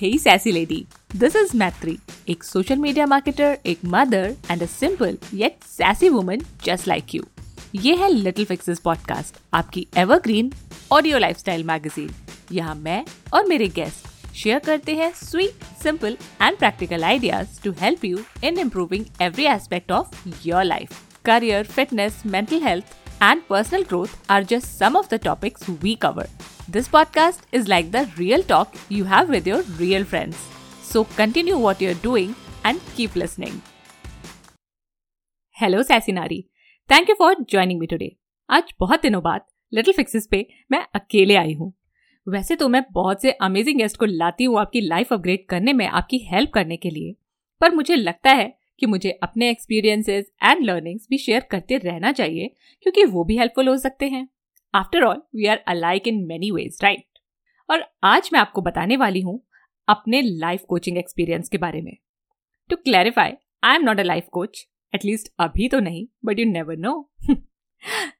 Hey sassy lady, this is Matri, एक social media marketer एक mother and a simple yet sassy woman just like you ये है little fixes podcast आपकी evergreen audio lifestyle magazine यहाँ मैं और मेरे गेस्ट शेयर करते हैं sweet simple and practical ideas to help you in improving every aspect of your life career, fitness, mental health, and personal growth are just some of the topics we cover. This podcast is like the real talk you have with your real friends. So continue what you're doing and keep listening. Hello सैसिनारी thank you for joining me today आज बहुत दिनों बाद Little Fixes पे मैं अकेले आई हूँ। वैसे तो मैं बहुत से अमेजिंग गेस्ट को लाती हूँ आपकी लाइफ अपग्रेड करने में, आपकी हेल्प करने के लिए। पर मुझे लगता है कि मुझे अपने एक्सपीरियंसेस एंड लर्निंग्स भी शेयर करते रहना चाहिए, क्योंकि वो भी हेल्पफुल हो सकते हैं। After all we are alike in many ways right और आज मैं आपको बताने वाली हूँ अपने लाइफ कोचिंग एक्सपीरियंस के बारे में। To clarify I am not a life coach at least अभी तो नहीं बट यू नेवर नो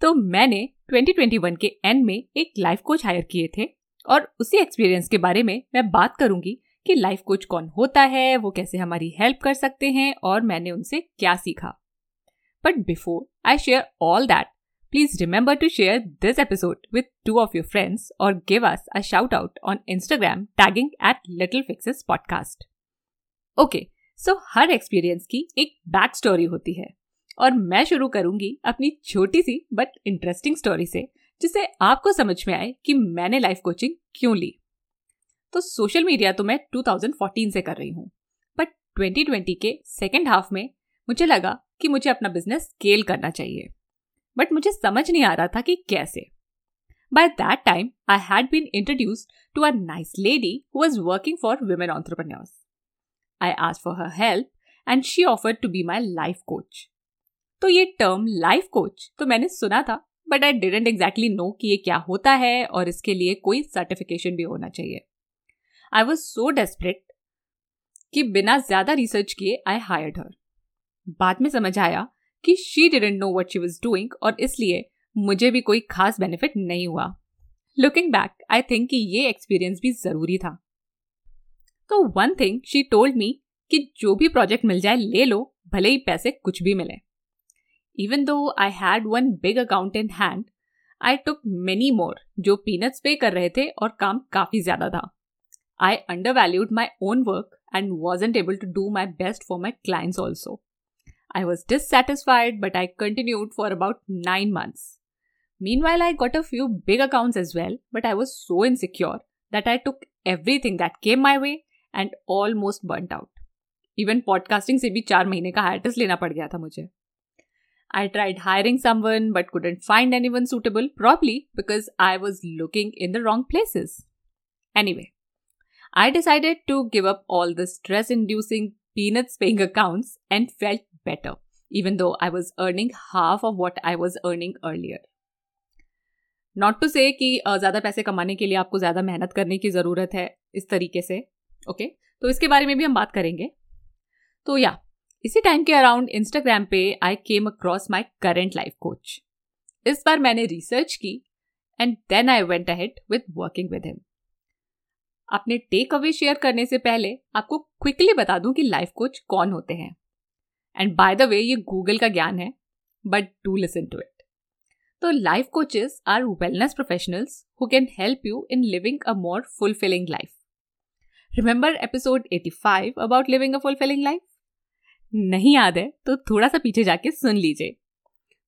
तो मैंने 2021 के एंड में एक लाइफ कोच हायर किए थे और उसी एक्सपीरियंस के बारे में मैं बात करूँगी कि लाइफ कोच कौन होता है, वो कैसे हमारी हेल्प कर सकते हैं और मैंने उनसे क्या सीखा। But before I share all that please remember to share this episode with two of your friends और give us a shout out on Instagram tagging at little fixes podcast okay so हर experience की एक back story होती है। और मैं शुरू करूँगी अपनी छोटी सी बट इंटरेस्टिंग स्टोरी से, जिससे आपको समझ में आए कि मैंने लाइफ कोचिंग क्यों ली। तो सोशल मीडिया तो मैं 2014 से कर रही हूँ। बट 2020 के सेकेंड हाफ़ में मुझे लगा कि मुझे अपना बिज़नेस स्केल करना चाहिए। बट मुझे समझ नहीं आ रहा था कि कैसे। By that time I had been introduced to a nice lady who was working for women entrepreneurs I ask for her help and she offer to be my life coach तो ये term life coach तो मैंने सुना था but I didn't exactly know कि ये क्या होता है और इसके लिए कोई सर्टिफिकेशन भी होना चाहिए। आई वॉज़ सो डेस्परेट कि बिना ज़्यादा रिसर्च किए आई हायर्ड हर बाद में समझ आया कि she didn't know what she was doing और इसलिए मुझे भी कोई खास बेनिफिट नहीं हुआ। लुकिंग बैक आई थिंक कि ये एक्सपीरियंस भी ज़रूरी था। तो one thing she told me कि जो भी प्रोजेक्ट मिल जाए ले लो, भले ही पैसे कुछ भी मिले। Even though I had one big account in hand I took many more जो पीनट्स पे कर रहे थे और काम काफ़ी ज़्यादा था। I undervalued my own work and wasn't able to do my best for my clients also. I was dissatisfied, but I continued for about nine months. Meanwhile, I got a few big accounts as well, but I was so insecure that I took everything that came my way and almost burnt out. Even podcasting से भी चार महीने का hiatus लेना पड़ गया था मुझे I tried hiring someone but couldn't find anyone suitable, probably because I was looking in the wrong places. Anyway, I decided to give up all the stress inducing peanuts paying accounts and felt better, even though I was earning half of what I was earning earlier. Not to say कि ज़्यादा पैसे कमाने के लिए आपको ज़्यादा मेहनत करने की ज़रूरत है इस तरीके से ओके okay? तो इसके बारे में भी हम बात करेंगे तो या इसी टाइम के अराउंड इंस्टाग्राम पे I came across my current life coach इस बार मैंने रिसर्च की and then I went ahead with working with him अपने टेक अवे शेयर करने से पहले आपको क्विकली बता दूँ कि लाइफ कोच कौन होते हैं एंड बाय द वे ये गूगल का ज्ञान है but do listen to it तो life coaches are wellness professionals who can help you in living a more fulfilling life remember episode 85 about living a fulfilling life नहीं याद है तो थोड़ा सा पीछे जाके सुन लीजिए।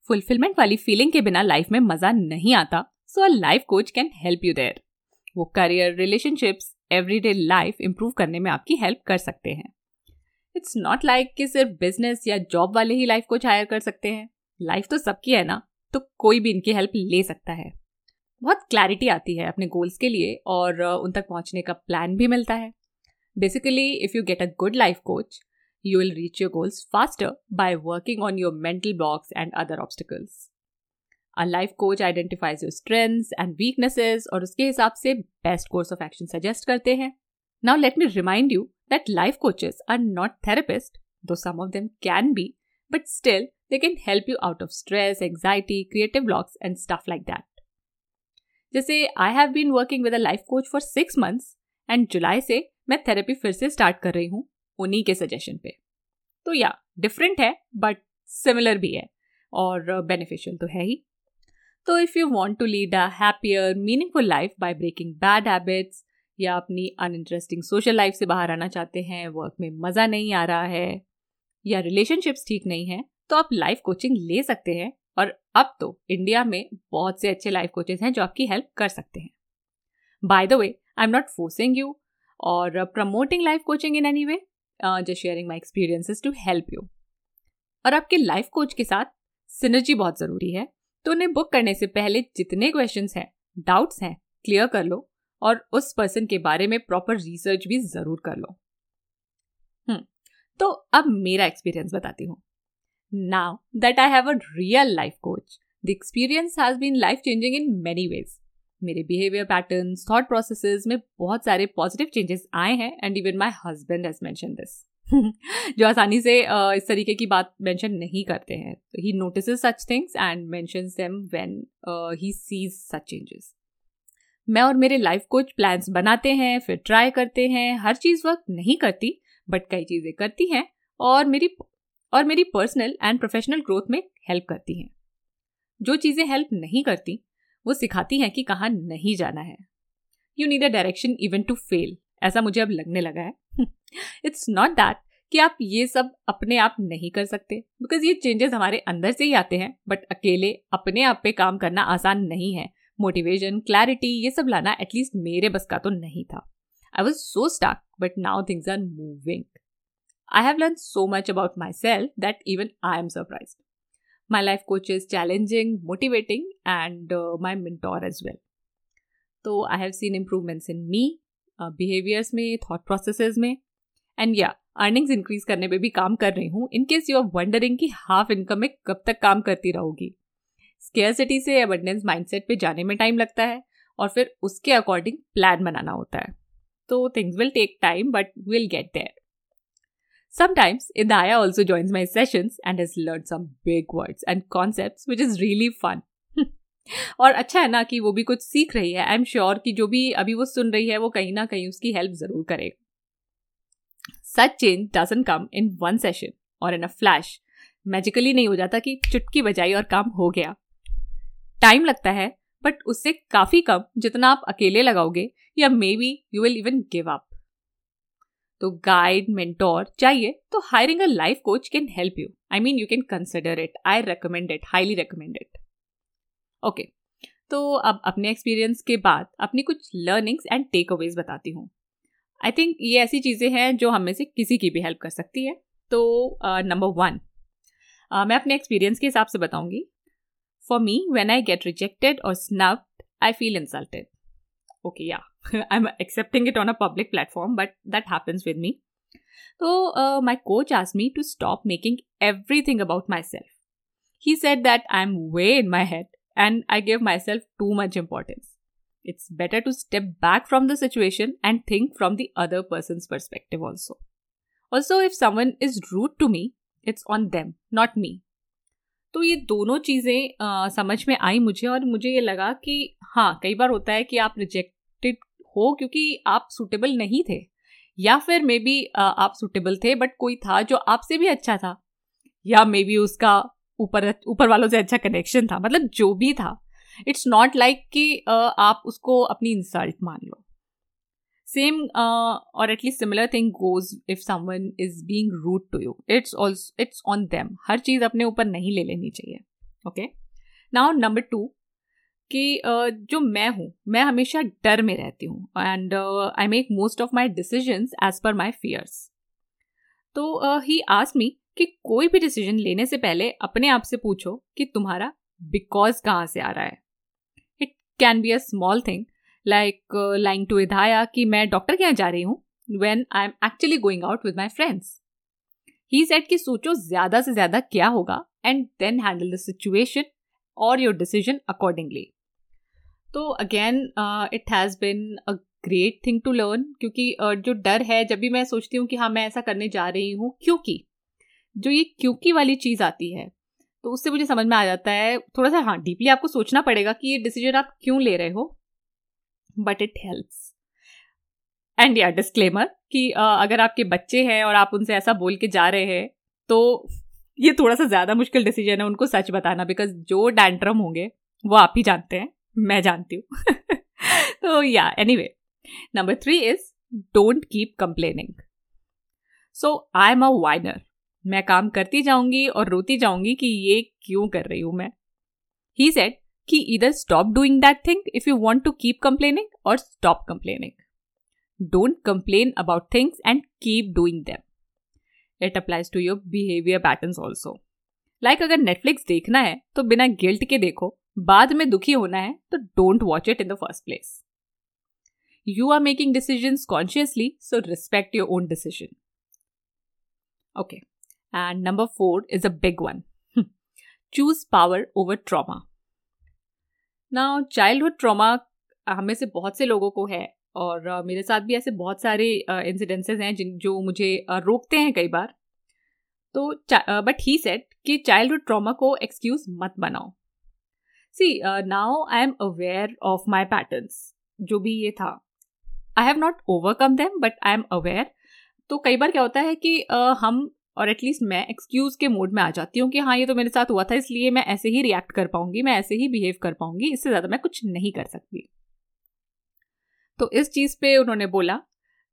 फुलफिलमेंट वाली फीलिंग के बिना लाइफ में मज़ा नहीं आता so a life coach can help you there वो career relationships everyday life improve करने में आपकी हेल्प कर सकते हैं। इट्स नॉट लाइक कि सिर्फ़ बिज़नेस या जॉब वाले ही लाइफ को हायर कर सकते हैं। लाइफ तो सबकी है ना तो कोई भी इनकी हेल्प ले सकता है। बहुत क्लैरिटी आती है अपने गोल्स के लिए और उन तक पहुँचने का प्लान भी मिलता है। Basically if you get a good life coach you will reach your goals faster by working on your mental blocks and other obstacles a life coach identifies your strengths and weaknesses और उसके हिसाब से best course of action suggest करते हैं। Now let me remind you that life coaches are not therapists, though some of them can be, but still they can help you out of stress, anxiety, creative blocks and stuff like that. जैसे I have been working with a life coach for six months and जुलाई से मैं therapy फिर से start कर रही हूँ उन्हीं के सजेशन पे तो या डिफरेंट है बट सिमिलर भी है और बेनिफिशियल तो है ही तो if you want to lead a happier meaningful life by breaking bad habits या अपनी अनइंटरेस्टिंग सोशल लाइफ से बाहर आना चाहते हैं वर्क में मज़ा नहीं आ रहा है, या रिलेशनशिप्स ठीक नहीं है तो आप लाइफ कोचिंग ले सकते हैं। और अब तो इंडिया में बहुत से अच्छे लाइफ कोचेस हैं जो आपकी हेल्प कर सकते हैं। By the way I am not forcing you और promoting life coaching in any way just sharing my experiences to help you और आपके लाइफ कोच के साथ सिनर्जी बहुत ज़रूरी है तो उन्हें बुक करने से पहले जितने क्वेश्चन हैं डाउट्स हैं क्लियर कर लो। और उस पर्सन के बारे में प्रॉपर रिसर्च भी ज़रूर कर लो। हम्म तो अब मेरा एक्सपीरियंस बताती हूँ। Now that I have a real life coach the experience has been life changing in many ways मेरे बिहेवियर पैटर्न थॉट प्रोसेस में बहुत सारे पॉजिटिव चेंजेस आए हैं and even my husband has mention this जो आसानी से uh, इस तरीके की बात मेंशन नहीं करते हैं। He notice such things and mention them when he sees such changes मैं और मेरे लाइफ कोच प्लान्स बनाते हैं, फिर ट्राई करते हैं, हर चीज़ वर्क नहीं करती बट कई चीज़ें करती हैं और मेरी और मेरी पर्सनल एंड प्रोफेशनल ग्रोथ में हेल्प करती हैं। जो चीज़ें हेल्प नहीं करती, वो सिखाती हैं कि कहाँ नहीं जाना है। You need a direction even to fail ऐसा मुझे अब लगने लगा है। इट्स नॉट दैट कि आप ये सब अपने आप नहीं कर सकते बिकॉज़ ये चेंजेस हमारे अंदर से ही आते हैं बट अकेले अपने आप पे काम करना आसान नहीं है। मोटिवेशन क्लैरिटी ये सब लाना एटलीस्ट मेरे बस का तो नहीं था। I was so stuck but now things are moving I have learn so much about myself that even I am surprise my life coach is challenging motivating and my mentor as well तो I have seen improvements in me behaviours में thought processes में. And या earnings increase करने पे भी काम कर रही हूँ. In case you are wondering कि हाफ़ इनकम में कब तक काम करती रहूँगी। स्केयरसिटी से अबंडेंस माइंडसेट पे जाने में टाइम लगता है और फिर उसके अकॉर्डिंग प्लान बनाना होता है। तो things will take time but will get there Sometimes Idaya also joins my sessions and has learned some big words and concepts, which is really fun. और अच्छा है ना कि वो भी कुछ सीख रही है। आई एम श्योर कि जो भी अभी वो सुन रही है वो कहीं ना कहीं उसकी हेल्प ज़रूर करेगा। Such change doesn't come in one session और इन अ फ्लैश मैजिकली नहीं हो जाता कि चुटकी बजाई और काम हो गया। टाइम लगता है बट उससे काफ़ी कम जितना आप अकेले लगाओगे या maybe you will even give up तो गाइड मेंटोर चाहिए तो hiring a life coach can help you I mean you can consider it I recommend it highly recommend it okay तो अब अपने एक्सपीरियंस के बाद अपनी कुछ लर्निंग्स एंड टेक अवेज बताती हूँ. आई थिंक ये ऐसी चीज़ें हैं जो हम में से किसी की भी हेल्प कर सकती है. तो नंबर uh, वन uh, मैं अपने एक्सपीरियंस के हिसाब से बताऊँगी. For me, when I get rejected or snubbed, I feel insulted. Okay, yeah, I'm accepting it on a public platform, but that happens with me. So, uh, my coach asked me to stop making everything about myself. He said that I'm way in my head and I give myself too much importance. It's better to step back from the situation and think from the other person's perspective also. Also, if someone is rude to me, it's on them, not me. तो ये दोनों चीज़ें समझ में आई मुझे और मुझे ये लगा कि हाँ कई बार होता है कि आप रिजेक्टेड हो क्योंकि आप सुटेबल नहीं थे। या फिर मे बी आप सुटेबल थे बट कोई था जो आपसे भी अच्छा था। या मे बी उसका ऊपर ऊपर वालों से अच्छा कनेक्शन था मतलब जो भी था। इट्स नॉट लाइक कि आप उसको अपनी इंसल्ट मान लो। सेम और at least similar thing goes if someone is being rude to you it's also it's on them हर चीज़ अपने ऊपर नहीं ले लेनी चाहिए. ओके नाउ नंबर टू कि जो मैं हूँ, मैं हमेशा डर में रहती हूँ and I make most of my decision as per my fears तो ही आस मी कि कोई भी डिसीज़न लेने से पहले अपने आप से पूछो कि तुम्हारा बिकॉज़ कहाँ से आ रहा है? It can be a small thing like lying to Vidhaya कि मैं डॉक्टर के यहाँ जा रही हूँ when I am actually going out with my friends he said कि सोचो ज़्यादा से ज़्यादा क्या होगा and then handle the situation और योर डिसीज़न अकॉर्डिंगली तो again it has been a great thing to learn क्योंकि uh, जो डर है जब भी मैं सोचती हूँ कि हाँ मैं ऐसा करने जा रही हूँ क्योंकि जो ये क्योंकि वाली चीज़ आती है तो उससे मुझे समझ में आ जाता है थोड़ा सा हाँ डीपली आपको सोचना पड़ेगा कि ये डिसीज़न आप क्यों ले रहे हो बट इट हेल्प्स एंड या डिस्क्लेमर कि अगर आपके बच्चे हैं और आप उनसे ऐसा बोल के जा रहे हैं तो ये थोड़ा सा ज़्यादा मुश्किल डिसीज़न है उनको सच बताना बिकॉज़ जो डैंट्रम होंगे, वो आप ही जानते हैं, मैं जानती हूँ। तो या anyway number three is don't keep complaining so I am a whiner मैं काम करती जाऊँगी और रोती जाऊँगी कि ये क्यों कर रही हूँ मैं। ही सेट कि इधर stop doing that thing if you want to keep complaining और stop complaining don't complain about things and keep doing them it applies to your behaviour pattern also like अगर नेटफ्लिक्स देखना है तो बिना गिल्ट के देखो, बाद में दुखी होना है तो don't watch it in the first place you are making decision consciously so respect your own decision okay and number four is a big one choose power over trauma ना चाइल्डहुड ट्रॉमा हमें से बहुत से लोगों को है और मेरे साथ भी ऐसे बहुत सारे इंसिडेंसेस हैं जिन जो मुझे रोकते हैं कई बार। तो बट ही सेट कि चाइल्डहुड ट्रॉमा को एक्सक्यूज मत बनाओ। See now I am aware of my patterns जो भी ये था। I have not overcome them but I am aware तो कई बार क्या होता है कि uh, हम और एटलीस्ट मैं एक्सक्यूज के मोड में आ जाती हूँ कि हाँ ये तो मेरे साथ हुआ था, इसलिए मैं ऐसे ही रिएक्ट कर पाऊँगी, मैं ऐसे ही बिहेव कर पाऊँगी, इससे ज़्यादा मैं कुछ नहीं कर सकती। तो इस चीज़ पे उन्होंने बोला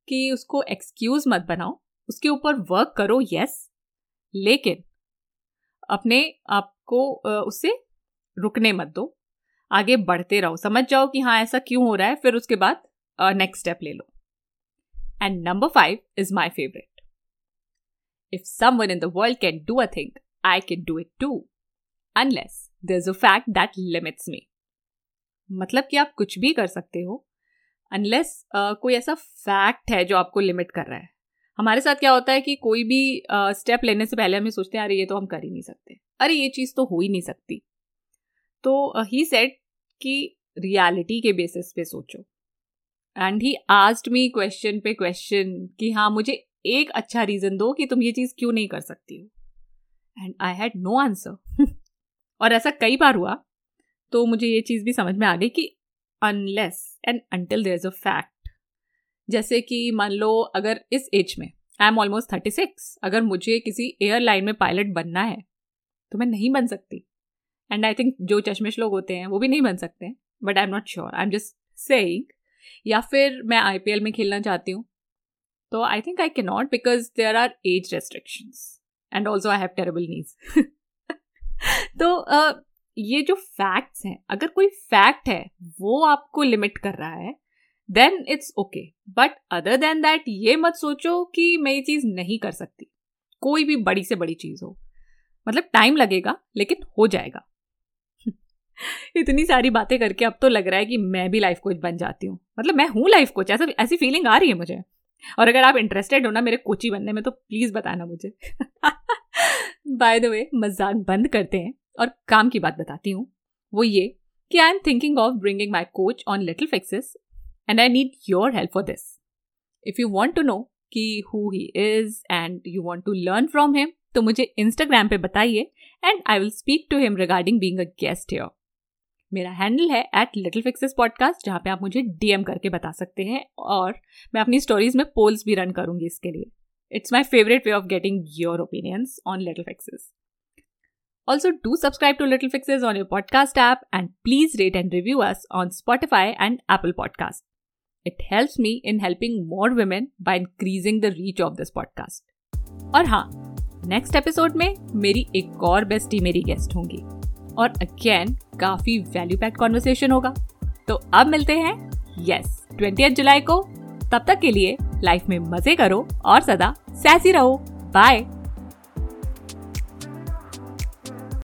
कि उसको एक्सक्यूज मत बनाओ, उसके ऊपर वर्क करो यस लेकिन अपने आप को उससे रुकने मत दो, आगे बढ़ते रहो, समझ जाओ कि हाँ ऐसा क्यों हो रहा है, फिर उसके बाद नेक्स्ट स्टेप ले लो। And number five is my favourite If someone in the world can do a thing, I can do it too. Unless there's a fact that limits me. मतलब कि आप कुछ भी कर सकते हो अनलेस uh, कोई ऐसा फैक्ट है जो आपको लिमिट कर रहा है हमारे साथ क्या होता है कि कोई भी स्टेप uh, लेने से पहले हमें सोचते हैं अरे ये तो हम कर ही नहीं सकते अरे ये चीज़ तो हो ही नहीं सकती तो ही uh, सेट कि रियलिटी के बेसिस पे सोचो and he asked me question पे क्वेश्चन कि हाँ मुझे एक अच्छा रीजन दो कि तुम ये चीज़ क्यों नहीं कर सकती हो। And I had no answer और ऐसा कई बार हुआ तो मुझे ये चीज़ भी समझ में आ गई कि unless and until there is a fact जैसे कि मान लो अगर इस एज में I am almost thirty six अगर मुझे किसी एयरलाइन में पायलट बनना है तो मैं नहीं बन सकती। एंड आई थिंक जो चश्मिश लोग होते हैं, वो भी नहीं बन सकते but I am not sure I am just saying या फिर मैं आईपीएल में खेलना चाहती हूँ तो I think I can not because there are age restrictions and also I have terrible knees तो ये जो फैक्ट्स हैं, अगर कोई फैक्ट है, वो आपको लिमिट कर रहा है then it's okay but other than that ये मत सोचो कि मैं ये चीज़ नहीं कर सकती। कोई भी बड़ी से बड़ी चीज़ हो। मतलब टाइम लगेगा, लेकिन हो जाएगा। इतनी सारी बातें करके अब तो लग रहा है कि मैं भी लाइफ कोच बन जाती हूँ। मतलब मैं हूँ लाइफ कोच ऐसा ऐसी फीलिंग आ रही है मुझे। और अगर आप इंटरेस्टेड हो ना मेरे कोची बनने में तो प्लीज़ बताना मुझे। बाय द वे मज़ाक बंद करते हैं और काम की बात बताती हूँ। वो ये कि I am thinking of bringing my coach on little fixes and I need your help for this if you want to know कि who he is and you want to learn from him तो मुझे Instagram पे बताइए and I will speak to him regarding being a guest here मेरा handle है at little fixes podcast जहाँ पे आप मुझे डीएम करके बता सकते हैं और मैं अपनी स्टोरीज में पोल्स भी रन करूँगी इसके लिए। It's my favourite way of getting your opinions on little fixes also do subscribe to little fixes on your podcast app and please rate and review us on Spotify and Apple podcast it help me in helping more women by increasing the reach of this podcast और हाँ next episode में मेरी एक और bestie मेरी guest होंगी। और again काफ़ी वैल्यू पैक कॉन्वर्सेशन होगा। तो अब मिलते हैं। यस ट्वेंटी जुलाई को। तब तक के लिए लाइफ में मज़े करो और सदा सैसी रहो। बाय